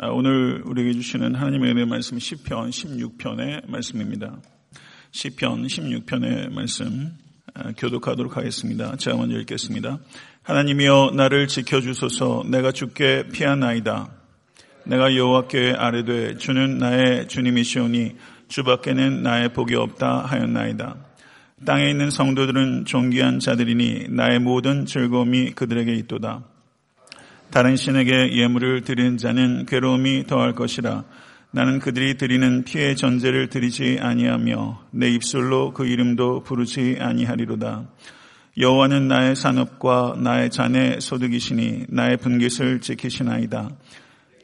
아, 오늘 우리에게 주시는 하나님의 은혜 말씀 10편 16편의 말씀입니다. 10편 16편의 말씀 아, 교독하도록 하겠습니다. 제가 먼저 읽겠습니다. 하나님이여 나를 지켜주소서 내가 죽게 피하나이다. 내가 여호와께 아뢰되 주는 나의 주님이시오니 주밖에는 나의 복이 없다 하였나이다. 땅에 있는 성도들은 존귀한 자들이니 나의 모든 즐거움이 그들에게 있도다. 다른 신에게 예물을 드리는 자는 괴로움이 더할 것이라. 나는 그들이 드리는 피의 전제를 드리지 아니하며 내 입술로 그 이름도 부르지 아니하리로다. 여호와는 나의 산업과 나의 잔의 소득이시니 나의 분깃을 지키시나이다.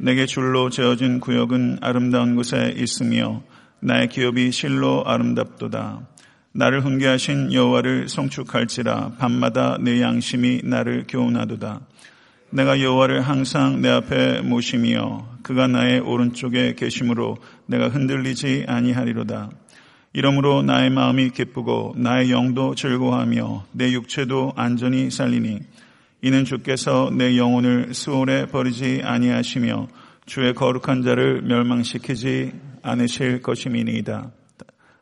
내게 줄로 재어진 구역은 아름다운 곳에 있으며 나의 기업이 실로 아름답도다. 나를 훈계하신 여호와를 성축할지라 밤마다 내 양심이 나를 교훈하도다. 내가 여호와를 항상 내 앞에 모심이여 그가 나의 오른쪽에 계심으로 내가 흔들리지 아니하리로다. 이러므로 나의 마음이 기쁘고 나의 영도 즐거워하며 내 육체도 안전히 살리니 이는 주께서 내 영혼을 수월에 버리지 아니하시며 주의 거룩한 자를 멸망시키지 않으실 것임이니이다.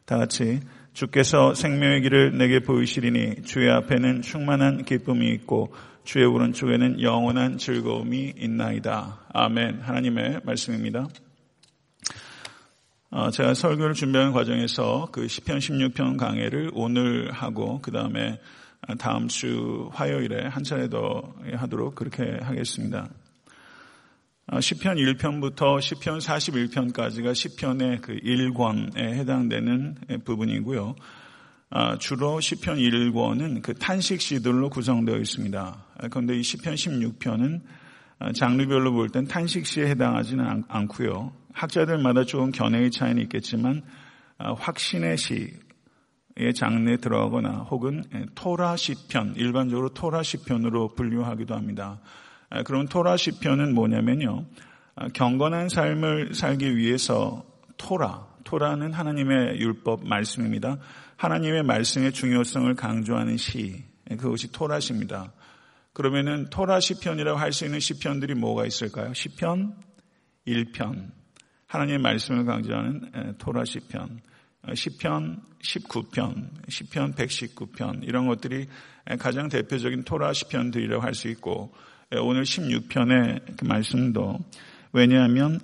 다 같이 주께서 생명의 길을 내게 보이시리니 주의 앞에는 충만한 기쁨이 있고 주의 오른쪽에는 영원한 즐거움이 있나이다. 아멘. 하나님의 말씀입니다. 어, 제가 설교를 준비하는 과정에서 그 10편, 16편 강해를 오늘 하고 그 다음에 다음 주 화요일에 한 차례 더 하도록 그렇게 하겠습니다. 10편 어, 1편부터 10편 41편까지가 10편의 그 1권에 해당되는 부분이고요. 아, 주로 시편 1권은 그 탄식 시들로 구성되어 있습니다. 아, 그런데 이 시편 16편은 아, 장르별로 볼 땐 탄식 시에 해당하지는 않고요. 학자들마다 조금 견해의 차이는 있겠지만 확신의 시의 장르에 들어가거나 혹은 예, 토라 시편, 일반적으로 토라 시편으로 분류하기도 합니다. 그럼 토라 시편은 뭐냐면요. 경건한 삶을 살기 위해서 토라, 토라는 하나님의 율법 말씀입니다. 하나님의 말씀의 중요성을 강조하는 시, 그것이 토라시입니다. 그러면은 토라 시편이라고 할 수 있는 시편들이 뭐가 있을까요? 시편 1편. 하나님의 말씀을 강조하는 토라 시편. 시편 19편, 시편 119편 이런 것들이 가장 대표적인 토라 시편들이라고 할 수 있고 오늘 16편의 그 말씀도 왜냐하면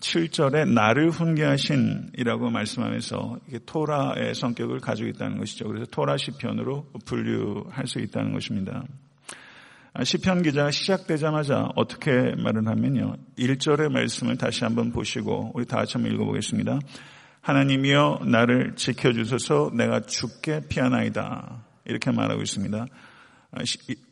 7절에 나를 훈계하신이라고 말씀하면서 토라의 성격을 가지고 있다는 것이죠. 그래서 토라 시편으로 분류할 수 있다는 것입니다. 아, 시편 기자가 시작되자마자 어떻게 말을 하면요. 1절의 말씀을 다시 한번 보시고 우리 다 같이 한번 읽어보겠습니다. 하나님이여 나를 지켜주소서 내가 죽게 피하나이다. 이렇게 말하고 있습니다. 아,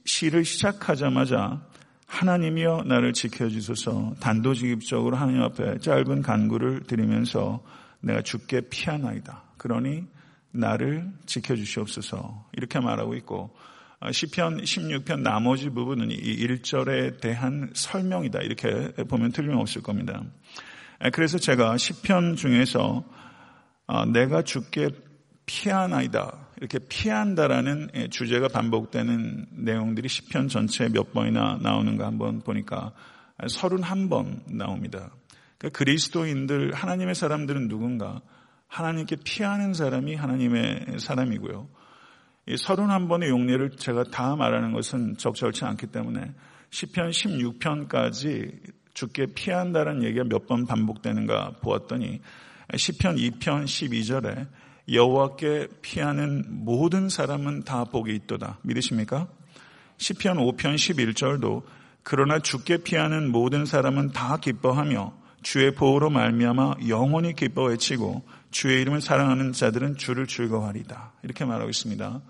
시를 시작하자마자 하나님이여 나를 지켜주소서 단도직입적으로 하나님 앞에 짧은 간구를 드리면서 내가 죽게 피하나이다. 그러니 나를 지켜주시옵소서 이렇게 말하고 있고 어, 시편 16편 나머지 부분은 이 1절에 대한 설명이다 이렇게 보면 틀림없을 겁니다. 그래서 제가 시편 중에서 어, 내가 죽게 피하나이다 이렇게 피한다라는 예, 주제가 반복되는 내용들이 시편 전체에 몇 번이나 나오는가 한번 보니까 31번 나옵니다. 그러니까 그리스도인들 하나님의 사람들은 누군가 하나님께 피하는 사람이 하나님의 사람이고요. 이 31번의 용례를 제가 다 말하는 것은 적절치 않기 때문에 시편 16편까지 죽게 피한다는 얘기가 몇 번 반복되는가 보았더니 시편 2편 12절에 여호와께 피하는 모든 사람은 다 복이 있도다. 믿으십니까? 시편 5편 11절도 그러나 죽게 피하는 모든 사람은 다 기뻐하며 주의 보호로 말미암아 영원히 기뻐 외치고 주의 이름을 사랑하는 자들은 주를 즐거워하리다. 이렇게 말하고 있습니다.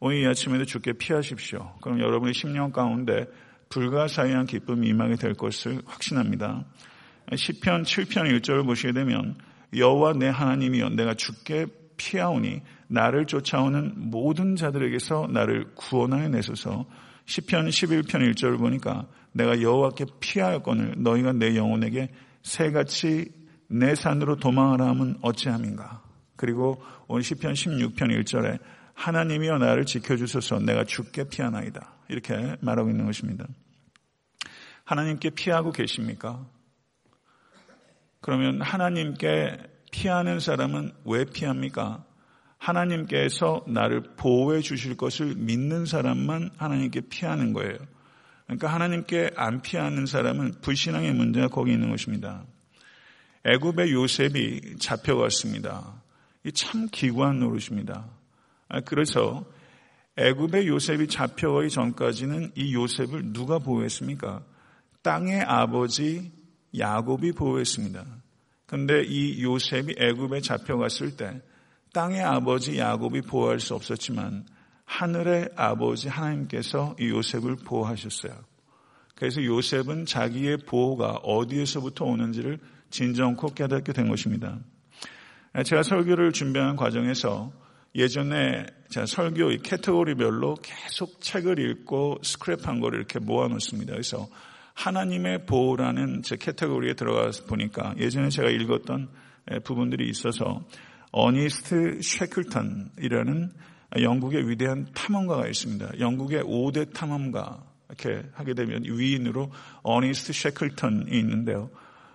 오늘 이 아침에도 죽게 피하십시오. 그럼 여러분의 심령 가운데 불가사의한 기쁨이 임하게 될 것을 확신합니다. 시편 7편 1절을 보시게 되면 여호와 내 하나님이여 내가 죽게 피하오니 나를 쫓아오는 모든 자들에게서 나를 구원하여 내소서. 10편 11편 1절을 보니까 내가 여호와께 피하였거늘 너희가 내 영혼에게 새같이 내 산으로 도망하라 하면 어찌함인가? 그리고 오늘 10편 16편 1절에 하나님이여 나를 지켜주소서. 내가 죽게 피하나이다. 이렇게 말하고 있는 것입니다. 하나님께 피하고 계십니까? 그러면 하나님께 피하는 사람은 왜 피합니까? 하나님께서 나를 보호해 주실 것을 믿는 사람만 하나님께 피하는 거예요. 그러니까 하나님께 안 피하는 사람은 불신앙의 문제가 거기 있는 것입니다. 애굽의 요셉이 잡혀갔습니다. 이참 기구한 노릇입니다. 아, 그래서 애굽의 요셉이 잡혀가기 전까지는 이 요셉을 누가 보호했습니까? 땅의 아버지 야곱이 보호했습니다. 그런데 이 요셉이 애굽에 잡혀갔을 때 땅의 아버지 야곱이 보호할 수 없었지만 하늘의 아버지 하나님께서 이 요셉을 보호하셨어요. 그래서 요셉은 자기의 보호가 어디에서부터 오는지를 진정코 깨닫게 된 것입니다. 제가 설교를 준비하는 과정에서 예전에 제가 설교 의 category별로 계속 책을 읽고 스크랩한 거를 이렇게 모아놓습니다. 그래서 하나님의 보호라는 제 category에 들어가서 보니까 예전에 제가 읽었던 부분들이 있어서 어니스트 쉐클턴이라는 영국의 위대한 탐험가가 있습니다. 영국의 5대 탐험가 이렇게 하게 되면 위인으로 어니스트 쉐클턴이 있는데요.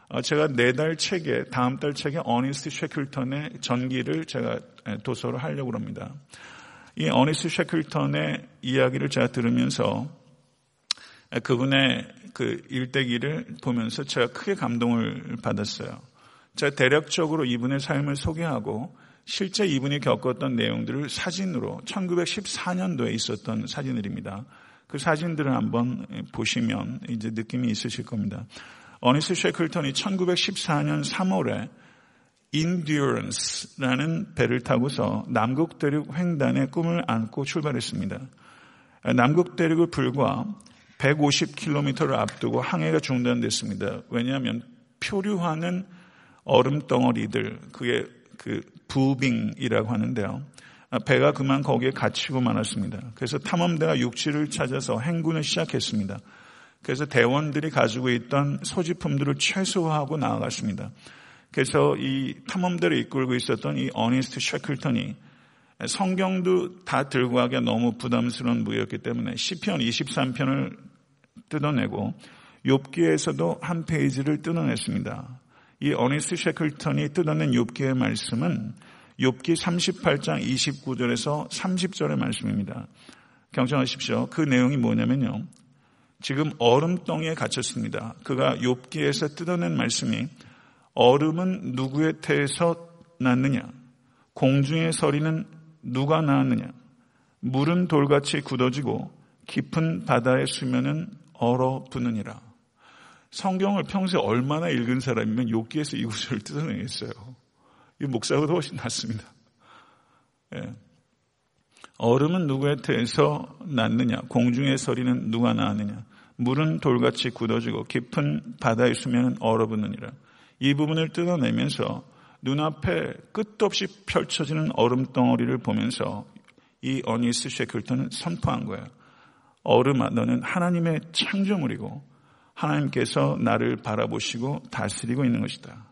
어, 제가 내달 책에 다음 달 책에 어니스트 쉐클턴의 전기를 제가 도서를 하려고 합니다. 이 어니스트 쉐클턴의 이야기를 제가 들으면서 그분의 그 일대기를 보면서 제가 크게 감동을 받았어요. 제가 대략적으로 이분의 삶을 소개하고 실제 이분이 겪었던 내용들을 사진으로 1914년도에 있었던 사진들입니다. 그 사진들을 한번 보시면 이제 느낌이 있으실 겁니다. 어니스 쉐클턴이 1914년 3월에 인듀런스라는 배를 타고서 남극 대륙 횡단의 꿈을 안고 출발했습니다. 남극 대륙을 불과 150km를 앞두고 항해가 중단됐습니다. 왜냐하면 표류하는 얼음 덩어리들, 그게 그 부빙이라고 하는데요. 배가 그만 거기에 갇히고 말았습니다. 그래서 탐험대가 육지를 찾아서 행군을 시작했습니다. 그래서 대원들이 가지고 있던 소지품들을 최소화하고 나아갔습니다. 그래서 이 탐험대를 이끌고 있었던 이 어니스트 쉐클턴이 성경도 다 들고 가기가 너무 부담스러운 무였기 때문에 시편 23편을 뜯어내고 욥기에서도 한 페이지를 뜯어냈습니다. 이 어니스 셰클턴이 뜯어낸 욥기의 말씀은 욥기 38장 29절에서 30절의 말씀입니다. 경청하십시오. 그 내용이 뭐냐면요. 지금 얼음덩이에 갇혔습니다. 그가 욥기에서 뜯어낸 말씀이 얼음은 누구의 태에서 났느냐? 공중의 서리는 누가 낳았느냐? 물은 돌같이 굳어지고 깊은 바다의 수면은 얼어붙느니라. 성경을 평소에 얼마나 읽은 사람이면 욕기에서 이 구절을 뜯어내겠어요. 이 목사보다 훨씬 낫습니다. 예. 얼음은 누구의 태에서 났느냐? 공중의 서리는 누가 낳았느냐? 물은 돌같이 굳어지고 깊은 바다의 수면은 얼어붙느니라. 이 부분을 뜯어내면서 눈앞에 끝도 없이 펼쳐지는 얼음 덩어리를 보면서 이 어니스 셰클턴은 선포한 거예요. 얼음아, 너는 하나님의 창조물이고 하나님께서 나를 바라보시고 다스리고 있는 것이다.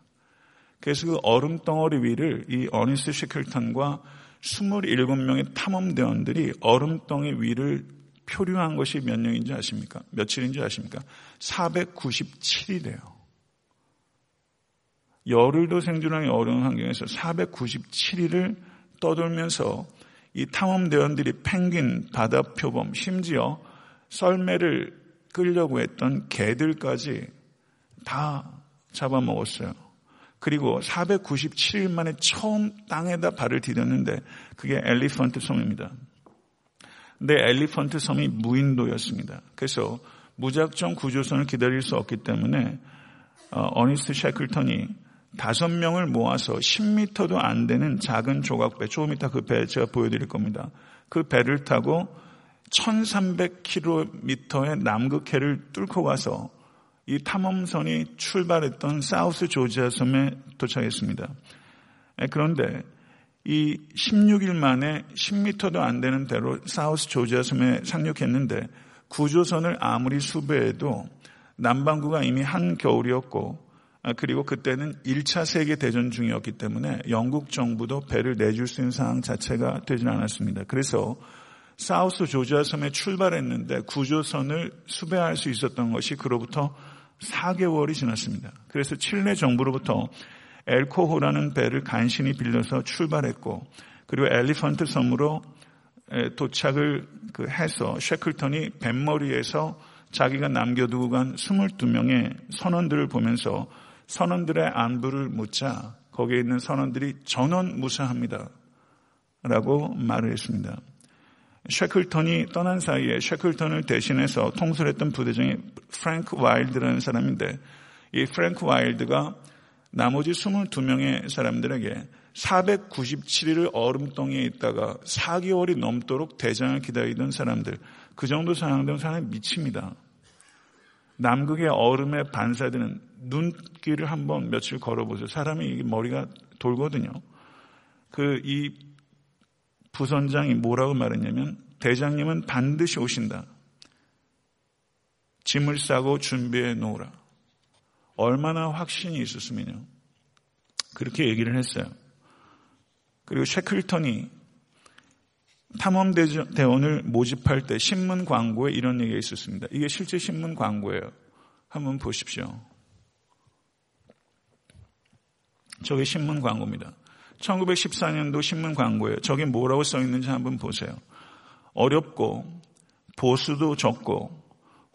그래서 그 얼음 덩어리 위를 이 어니스 쉐클턴과 27명의 탐험대원들이 얼음 덩이 위를 표류한 것이 몇 년인지 아십니까? 며칠인지 아십니까? 497이래요. 열흘도 생존하기 어려운 환경에서 497일을 떠돌면서 이 탐험대원들이 펭귄, 바다표범, 심지어 썰매를 끌려고 했던 개들까지 다 잡아먹었어요. 그리고 497일 만에 처음 땅에다 발을 디뎠는데 그게 엘리펀트 섬입니다. 근데 엘리펀트 섬이 무인도였습니다. 그래서 무작정 구조선을 기다릴 수 없기 때문에 어, 어니스트 셰클턴이 다섯 명을 모아서 10m도 안 되는 작은 조각배, 조금 이따 그 배 제가 보여드릴 겁니다. 그 배를 타고 1300km의 남극해를 뚫고 가서 이 탐험선이 출발했던 사우스 조지아 섬에 도착했습니다. 그런데 이 16일 만에 10m도 안 되는 대로 사우스 조지아 섬에 상륙했는데 구조선을 아무리 수배해도 남반구가 이미 한겨울이었고 아, 그리고 그때는 1차 세계대전 중이었기 때문에 영국 정부도 배를 내줄 수 있는 상황 자체가 되지 않았습니다. 그래서 사우스 조지아 섬에 출발했는데 구조선을 수배할 수 있었던 것이 그로부터 4개월이 지났습니다. 그래서 칠레 정부로부터 엘코호라는 배를 간신히 빌려서 출발했고 그리고 엘리펀트 섬으로 도착을 그 해서 쉐클턴이 뱃머리에서 자기가 남겨두고 간 22명의 선원들을 보면서 선원들의 안부를 묻자 거기에 있는 선원들이 전원 무사합니다. 라고 말을 했습니다. 쉐클턴이 떠난 사이에 쉐클턴을 대신해서 통솔했던 부대장이 프랭크 와일드라는 사람인데 이 프랭크 와일드가 나머지 22명의 사람들에게 497일을 얼음덩이에 있다가 4개월이 넘도록 대장을 기다리던 사람들, 그 정도 상황되면 사람이 미칩니다. 남극의 얼음에 반사되는 눈길을 한번 며칠 걸어보세요. 사람이 머리가 돌거든요. 그 이 부선장이 뭐라고 말했냐면 대장님은 반드시 오신다. 짐을 싸고 준비해 놓으라. 얼마나 확신이 있었으면요. 그렇게 얘기를 했어요. 그리고 쉐클턴이 탐험대원을 모집할 때 신문 광고에 이런 얘기가 있었습니다. 이게 실제 신문 광고예요. 한번 보십시오. 저게 신문 광고입니다. 1914년도 신문 광고예요. 저게 뭐라고 써 있는지 한번 보세요. 어렵고 보수도 적고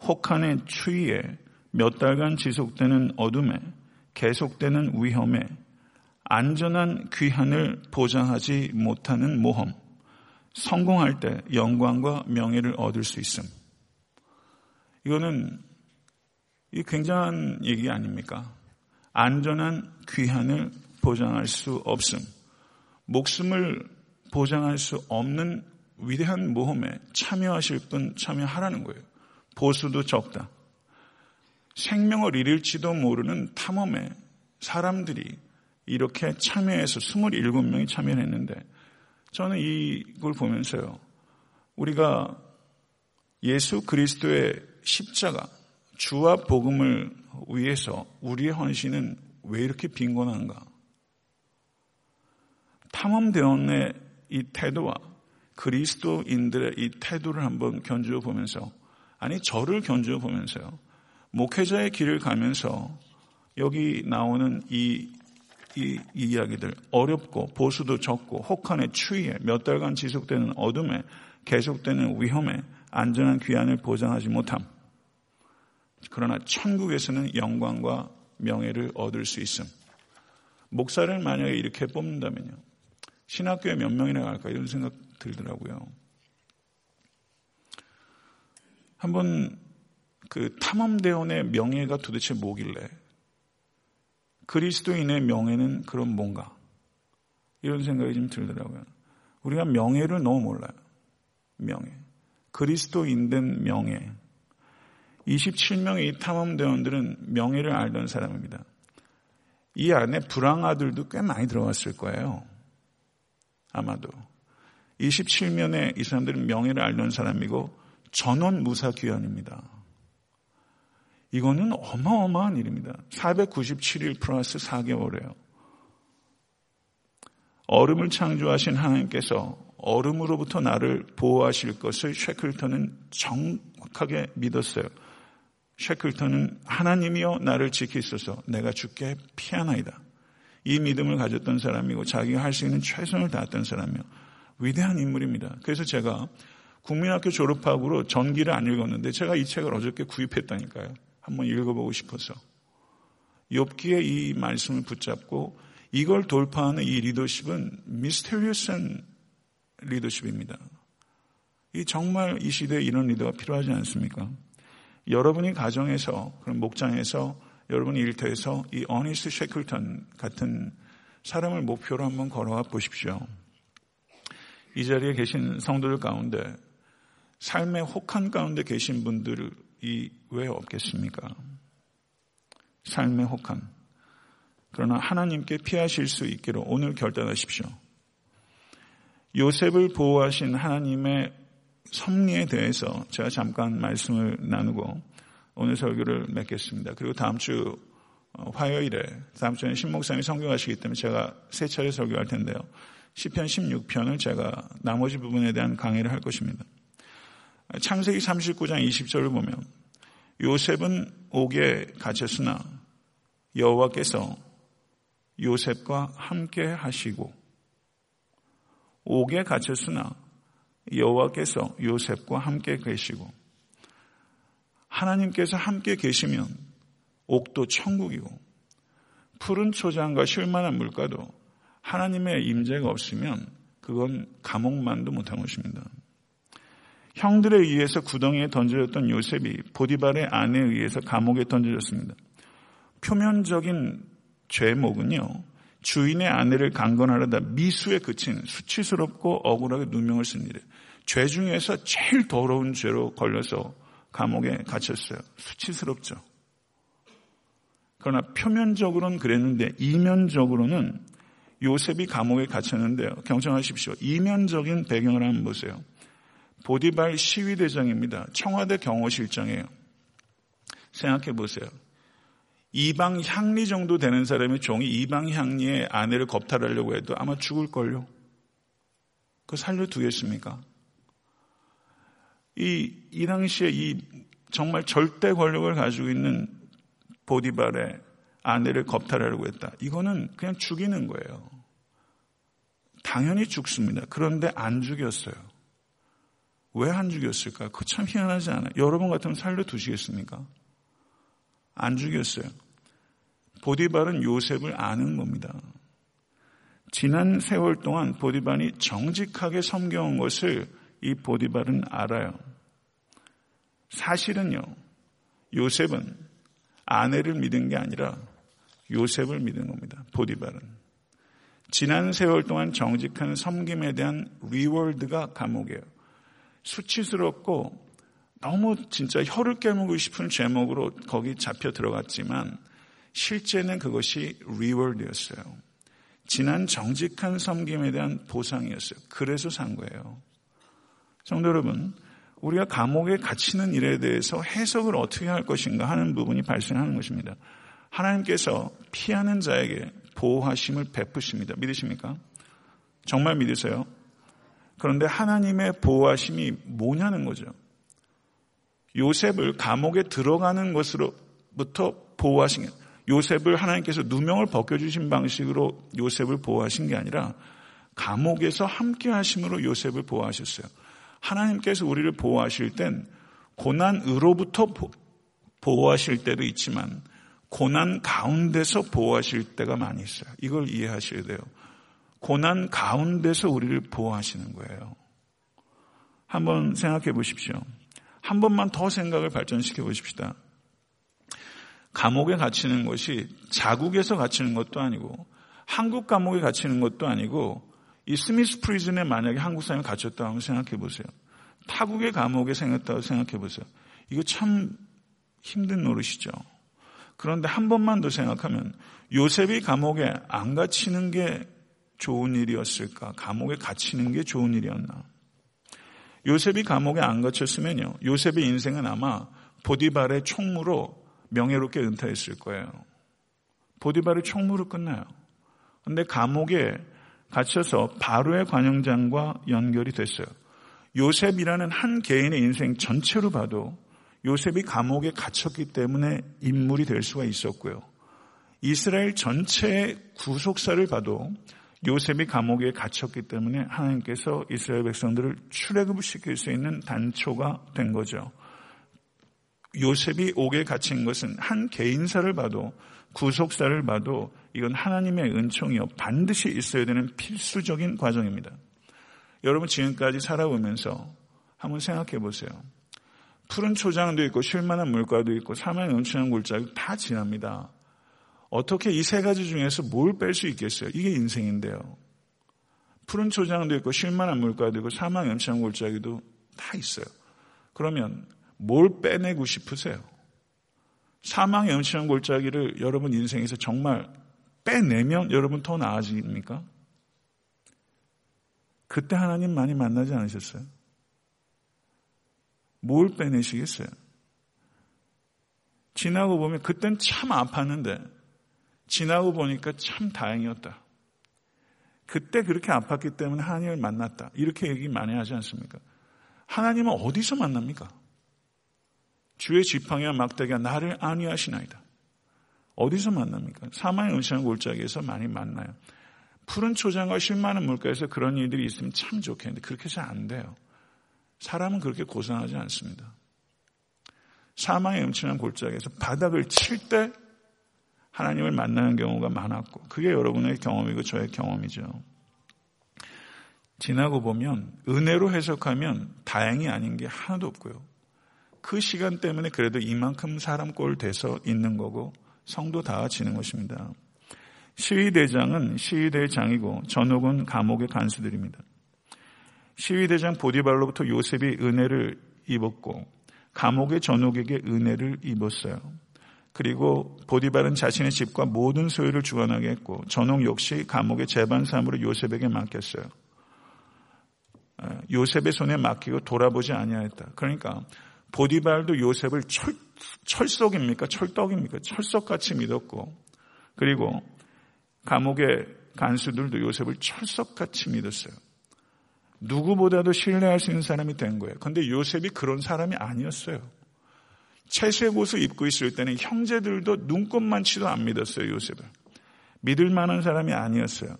혹한의 추위에 몇 달간 지속되는 어둠에 계속되는 위험에 안전한 귀환을 보장하지 못하는 모험. 성공할 때 영광과 명예를 얻을 수 있음. 이거는 이 굉장한 얘기 아닙니까? 안전한 귀환을 보장할 수 없음. 목숨을 보장할 수 없는 위대한 모험에 참여하실 분 참여하라는 거예요. 보수도 적다. 생명을 잃을지도 모르는 탐험에 사람들이 이렇게 참여해서 27명이 참여를 했는데 저는 이걸 보면서요. 우리가 예수 그리스도의 십자가, 주와 복음을 위해서 우리의 헌신은 왜 이렇게 빈곤한가? 탐험대원의 이 태도와 그리스도인들의 이 태도를 한번 견주어 보면서 아니 저를 견주어 보면서요. 목회자의 길을 가면서 여기 나오는 이, 이, 이 이야기들 어렵고 보수도 적고 혹한의 추위에 몇 달간 지속되는 어둠에 계속되는 위험에 안전한 귀환을 보장하지 못함. 그러나 천국에서는 영광과 명예를 얻을 수 있음. 목사를 만약에 이렇게 뽑는다면요. 신학교에 몇 명이나 갈까 이런 생각 들더라고요. 한번 그 탐험대원의 명예가 도대체 뭐길래 그리스도인의 명예는 그럼 뭔가 이런 생각이 좀 들더라고요. 우리가 명예를 너무 몰라요. 명예. 그리스도인된 명예. 27명의 이 탐험대원들은 명예를 알던 사람입니다. 이 안에 불황아들도 꽤 많이 들어갔을 거예요. 아마도. 27면에 이 사람들은 명예를 알던 사람이고 전원 무사 귀환입니다. 이거는 어마어마한 일입니다. 497일 플러스 4개월이에요. 얼음을 창조하신 하나님께서 얼음으로부터 나를 보호하실 것을 쉐클턴은 정확하게 믿었어요. 쉐클턴은 하나님이여 나를 지키소서 내가 죽게 피하나이다. 이 믿음을 가졌던 사람이고 자기가 할 수 있는 최선을 다했던 사람이요. 위대한 인물입니다. 그래서 제가 국민학교 졸업하고로 전기를 안 읽었는데 제가 이 책을 어저께 구입했다니까요. 한번 읽어보고 싶어서. 욥기의 이 말씀을 붙잡고 이걸 돌파하는 이 리더십은 미스테리어스한 리더십입니다. 이 정말 이 시대에 이런 리더가 필요하지 않습니까? 여러분이 가정에서 그런 목장에서 여러분이 일터에서 이 어니스 쉐클턴 같은 사람을 목표로 한번 걸어와 보십시오. 이 자리에 계신 성도들 가운데 삶의 혹한 가운데 계신 분들 이 왜 없겠습니까? 삶의 혹한. 그러나 하나님께 피하실 수 있기로 오늘 결단하십시오. 요셉을 보호하신 하나님의 섭리에 대해서 제가 잠깐 말씀을 나누고 오늘 설교를 맺겠습니다. 그리고 다음 주 어, 화요일에 다음 주에 신목사님이 성경하시기 때문에 제가 세 차례 설교할 텐데요. 10편 16편을 제가 나머지 부분에 대한 강의를 할 것입니다. 창세기 39장 20절을 보면 요셉은 옥에 갇혔으나 여호와께서 요셉과 함께 하시고 옥에 갇혔으나 여호와께서 요셉과 함께 계시고 하나님께서 함께 계시면 옥도 천국이고 푸른 초장과 쉴만한 물가도 하나님의 임재가 없으면 그건 감옥만도 못한 것입니다. 형들에 의해서 구덩이에 던져졌던 요셉이 보디발의 아내에 의해서 감옥에 던져졌습니다. 표면적인 죄목은요, 주인의 아내를 강건하려다 미수에 그친 수치스럽고 억울하게 누명을 쓴 일이에요. 죄 중에서 제일 더러운 죄로 걸려서 감옥에 갇혔어요. 수치스럽죠. 그러나 표면적으로는 그랬는데 이면적으로는 요셉이 감옥에 갇혔는데요. 경청하십시오. 이면적인 배경을 한번 보세요. 보디발 시위대장입니다. 청와대 경호실장이에요. 생각해 보세요. 이방 향리 정도 되는 사람이 종이 이방 향리의 아내를 겁탈하려고 해도 아마 죽을걸요. 그 살려두겠습니까? 이, 이 당시에 이 정말 절대 권력을 가지고 있는 보디발의 아내를 겁탈하려고 했다. 이거는 그냥 죽이는 거예요. 당연히 죽습니다. 그런데 안 죽였어요. 왜 안 죽였을까? 그거 참 희한하지 않아요? 여러분 같으면 살려두시겠습니까? 안 죽였어요. 보디발은 요셉을 아는 겁니다. 지난 세월 동안 보디발이 정직하게 섬겨온 것을 이 보디발은 알아요. 사실은요, 요셉은 아내를 믿은 게 아니라 요셉을 믿은 겁니다. 보디발은. 지난 세월 동안 정직한 섬김에 대한 리월드가 감옥이에요. 수치스럽고 너무 진짜 혀를 깨물고 싶은 제목으로 거기 잡혀 들어갔지만 실제는 그것이 리월드였어요. 지난 정직한 섬김에 대한 보상이었어요. 그래서 산 거예요. 성도 여러분, 우리가 감옥에 갇히는 일에 대해서 해석을 어떻게 할 것인가 하는 부분이 발생하는 것입니다. 하나님께서 피하는 자에게 보호하심을 베푸십니다. 믿으십니까? 정말 믿으세요? 그런데 하나님의 보호하심이 뭐냐는 거죠. 요셉을 감옥에 들어가는 것으로부터 보호하신 게 요셉을 하나님께서 누명을 벗겨주신 방식으로 요셉을 보호하신 게 아니라 감옥에서 함께 하심으로 요셉을 보호하셨어요. 하나님께서 우리를 보호하실 땐 고난으로부터 보호하실 때도 있지만 고난 가운데서 보호하실 때가 많이 있어요. 이걸 이해하셔야 돼요. 고난 가운데서 우리를 보호하시는 거예요. 한번 생각해 보십시오. 한 번만 더 생각을 발전시켜 보십시다. 감옥에 갇히는 것이 자국에서 갇히는 것도 아니고 한국 감옥에 갇히는 것도 아니고 이 스미스 프리즌에 만약에 한국 사람이 갇혔다 고 생각해 보세요. 타국의 감옥에 생겼다고 생각해 보세요. 이거 참 힘든 노릇이죠. 그런데 한 번만 더 생각하면 요셉이 감옥에 안 갇히는 게 좋은 일이었을까? 감옥에 갇히는 게 좋은 일이었나? 요셉이 감옥에 안 갇혔으면요. 요셉의 인생은 아마 보디발의 총무로 명예롭게 은퇴했을 거예요. 보디발의 총무로 끝나요. 근데 감옥에 갇혀서 바로의 관영장과 연결이 됐어요. 요셉이라는 한 개인의 인생 전체로 봐도 요셉이 감옥에 갇혔기 때문에 인물이 될 수가 있었고요. 이스라엘 전체의 구속사를 봐도 요셉이 감옥에 갇혔기 때문에 하나님께서 이스라엘 백성들을 출애굽을 시킬 수 있는 단초가 된 거죠. 요셉이 옥에 갇힌 것은 한 개인사를 봐도 구속사를 봐도 이건 하나님의 은총이요 반드시 있어야 되는 필수적인 과정입니다. 여러분 지금까지 살아오면서 한번 생각해 보세요. 푸른 초장도 있고 쉴만한 물가도 있고 사망의 넘치는 골짜기 다 지납니다. 어떻게 이 세 가지 중에서 뭘 뺄 수 있겠어요? 이게 인생인데요. 푸른 초장도 있고 쉴만한 물가도 있고 사망의 넘치는 골짜기도 다 있어요. 그러면 뭘 빼내고 싶으세요? 사망의 넘치는 골짜기를 여러분 인생에서 정말 빼내면 여러분 더 나아집니까? 그때 하나님 많이 만나지 않으셨어요? 뭘 빼내시겠어요? 지나고 보면 그땐 참 아팠는데 지나고 보니까 참 다행이었다. 그때 그렇게 아팠기 때문에 하나님을 만났다. 이렇게 얘기 많이 하지 않습니까? 하나님은 어디서 만납니까? 주의 지팡이와 막대기가 나를 안위하시나이다. 어디서 만납니까? 사망의 음침한 골짜기에서 많이 만나요. 푸른 초장과 쉴 많은 물가에서 그런 일들이 있으면 참 좋겠는데 그렇게 잘 안 돼요. 사람은 그렇게 고생하지 않습니다. 사망의 음침한 골짜기에서 바닥을 칠 때 하나님을 만나는 경우가 많았고 그게 여러분의 경험이고 저의 경험이죠. 지나고 보면 은혜로 해석하면 다행이 아닌 게 하나도 없고요. 그 시간 때문에 그래도 이만큼 사람 꼴 돼서 있는 거고 성도 다지는 것입니다. 시위대장은 시위대장이고 전옥은 감옥의 간수들입니다. 시위대장 보디발로부터 요셉이 은혜를 입었고 감옥의 전옥에게 은혜를 입었어요. 그리고 보디발은 자신의 집과 모든 소유를 주관하게 했고 전옥 역시 감옥의 재반사함으로 요셉에게 맡겼어요. 요셉의 손에 맡기고 돌아보지 아니하였다. 그러니까 보디발도 요셉을 철, 철석입니까? 철떡입니까? 철석같이 믿었고 그리고 감옥의 간수들도 요셉을 철석같이 믿었어요. 누구보다도 신뢰할 수 있는 사람이 된 거예요. 근데 요셉이 그런 사람이 아니었어요. 채색 옷을 입고 있을 때는 형제들도 눈꼽만치도 안 믿었어요, 요셉을. 믿을 만한 사람이 아니었어요.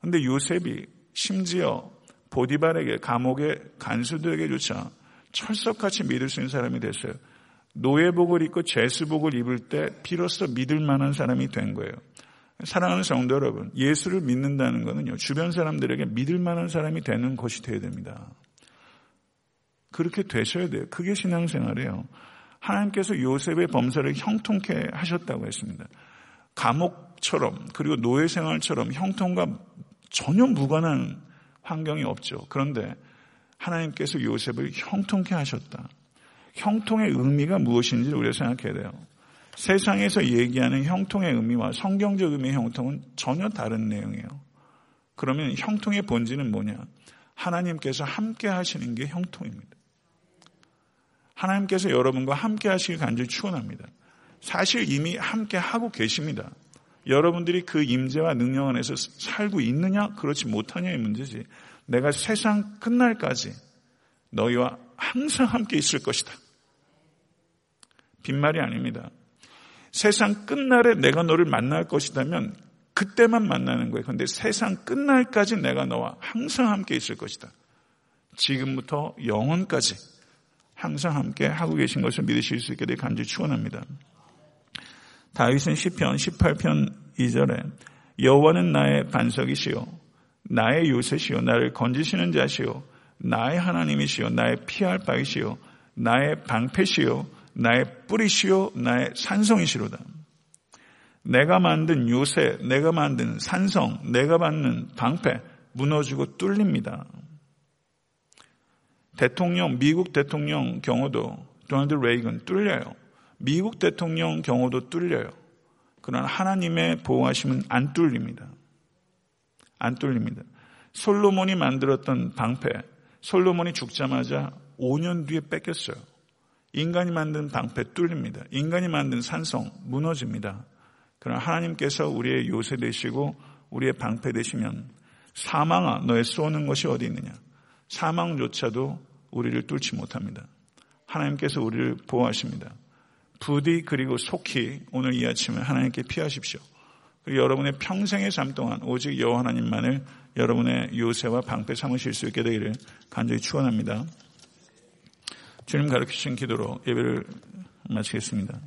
근데 요셉이 심지어 보디발에게 감옥의 간수들에게조차 철석같이 믿을 수 있는 사람이 됐어요. 노예복을 입고 죄수복을 입을 때 비로소 믿을 만한 사람이 된 거예요. 사랑하는 성도 여러분, 예수를 믿는다는 것은요, 주변 사람들에게 믿을 만한 사람이 되는 것이 되어야 됩니다. 그렇게 되셔야 돼요. 그게 신앙생활이에요. 하나님께서 요셉의 범사를 형통케 하셨다고 했습니다. 감옥처럼, 그리고 노예 생활처럼 형통과 전혀 무관한 환경이 없죠. 그런데 하나님께서 요셉을 형통케 하셨다. 형통의 의미가 무엇인지 우리가 생각해야 돼요. 세상에서 얘기하는 형통의 의미와 성경적 의미의 형통은 전혀 다른 내용이에요. 그러면 형통의 본질은 뭐냐? 하나님께서 함께 하시는 게 형통입니다. 하나님께서 여러분과 함께 하시길 간절히 축원합니다. 사실 이미 함께 하고 계십니다. 여러분들이 그 임재와 능력 안에서 살고 있느냐 그렇지 못하냐의 문제지. 내가 세상 끝날까지 너희와 항상 함께 있을 것이다. 빈말이 아닙니다. 세상 끝날에 내가 너를 만날 것이다면 그때만 만나는 거예요. 그런데 세상 끝날까지 내가 너와 항상 함께 있을 것이다. 지금부터 영원까지 항상 함께 하고 계신 것을 믿으실 수 있게 되 간절히 축원합니다. 다윗은 시편 18편 2절에 여호와는 나의 반석이시요 나의 요새시요 나를 건지시는 자시요 나의 하나님이시요 나의 피할 바이시요 나의 방패시요 나의 뿌리시요 나의 산성이시로다. 내가 만든 요새, 내가 만든 산성, 내가 받는 방패 무너지고 뚫립니다. 대통령, 미국 대통령 경우도 도널드 레이건 뚫려요. 미국 대통령 경우도 뚫려요. 그러나 하나님의 보호하심은 안 뚫립니다. 안 뚫립니다. 솔로몬이 만들었던 방패, 솔로몬이 죽자마자 5년 뒤에 뺏겼어요. 인간이 만든 방패 뚫립니다. 인간이 만든 산성 무너집니다. 그러나 하나님께서 우리의 요새 되시고 우리의 방패 되시면 사망아 너의 쏘는 것이 어디 있느냐. 사망조차도 우리를 뚫지 못합니다. 하나님께서 우리를 보호하십니다. 부디 그리고 속히 오늘 이 아침에 하나님께 피하십시오. 그리고 여러분의 평생의 삶 동안 오직 여호와 하나님만을 여러분의 요새와 방패 삼으실 수 있게 되기를 간절히 축원합니다. 주님 가르치신 기도로 예배를 마치겠습니다.